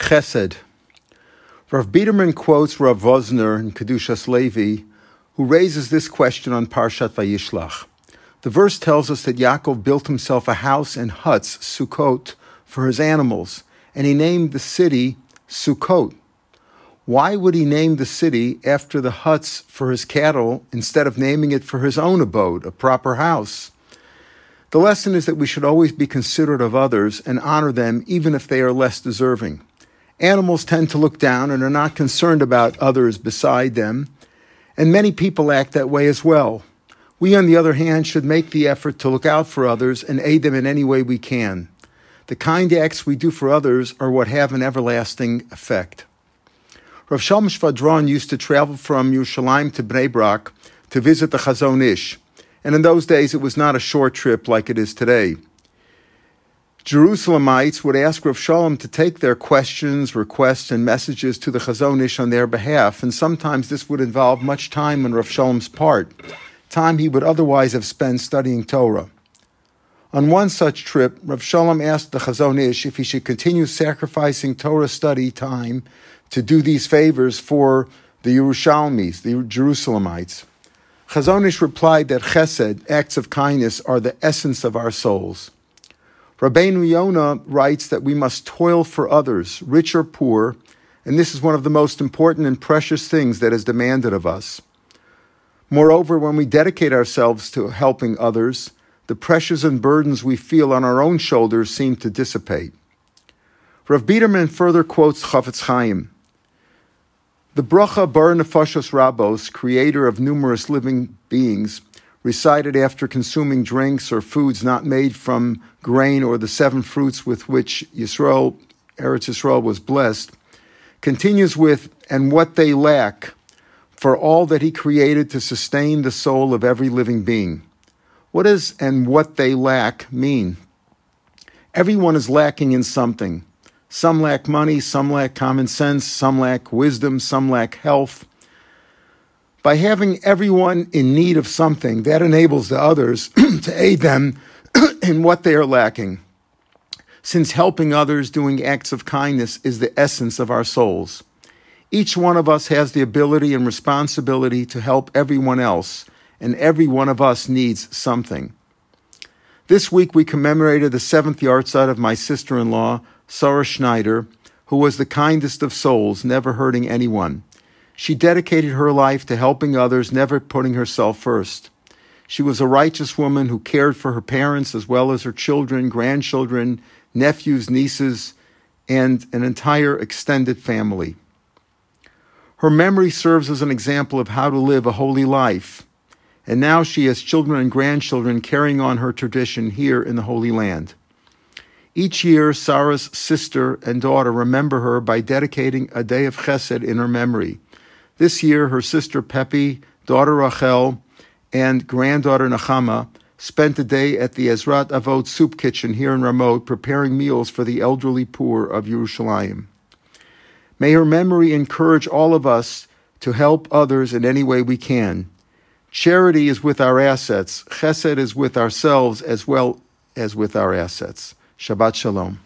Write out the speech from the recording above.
Chesed. Rav Biederman quotes Rav Vosner in Kedushas Levi, who raises this question on Parshat Vayishlach. The verse tells us that Yaakov built himself a house and huts, Sukkot, for his animals, and he named the city Sukkot. Why would he name the city after the huts for his cattle instead of naming it for his own abode, a proper house? The lesson is that we should always be considerate of others and honor them even if they are less deserving. Animals tend to look down and are not concerned about others beside them, and many people act that way as well. We, on the other hand, should make the effort to look out for others and aid them in any way we can. The kind acts we do for others are what have an everlasting effect. Rav Shalom Shvadron used to travel from Yerushalayim to Bnei Brak to visit the Chazon Ish, and in those days it was not a short trip like it is today. Jerusalemites would ask Rav Shalom to take their questions, requests, and messages to the Chazon Ish on their behalf, and sometimes this would involve much time on Rav Shalom's part, time he would otherwise have spent studying Torah. On one such trip, Rav Shalom asked the Chazon Ish if he should continue sacrificing Torah study time to do these favors for the Yerushalmis, the Jerusalemites. Chazon Ish replied that chesed, acts of kindness, are the essence of our souls. Rabbeinu Yonah writes that we must toil for others, rich or poor, and this is one of the most important and precious things that is demanded of us. Moreover, when we dedicate ourselves to helping others, the pressures and burdens we feel on our own shoulders seem to dissipate. Rav Biederman further quotes Chafetz Chaim. The bracha Borei Nefashos Rabos, creator of numerous living beings, recited after consuming drinks or foods not made from grain or the seven fruits with which Yisrael, Eretz Yisrael was blessed, continues with, and what they lack, for all that he created to sustain the soul of every living being. What does and what they lack mean? Everyone is lacking in something. Some lack money, some lack common sense, some lack wisdom, some lack health, by having everyone in need of something, that enables the others to aid them in what they are lacking. Since helping others, doing acts of kindness, is the essence of our souls. Each one of us has the ability and responsibility to help everyone else, and every one of us needs something. This week we commemorated the seventh yahrzeit of my sister in law, Sarah Schneider, who was the kindest of souls, never hurting anyone. She dedicated her life to helping others, never putting herself first. She was a righteous woman who cared for her parents as well as her children, grandchildren, nephews, nieces, and an entire extended family. Her memory serves as an example of how to live a holy life. And now she has children and grandchildren carrying on her tradition here in the Holy Land. Each year, Sarah's sister and daughter remember her by dedicating a day of chesed in her memory. This year, her sister Pepi, daughter Rachel, and granddaughter Nachama spent a day at the Ezrat Avot soup kitchen here in Ramot preparing meals for the elderly poor of Yerushalayim. May her memory encourage all of us to help others in any way we can. Charity is with our assets. Chesed is with ourselves as well as with our assets. Shabbat Shalom.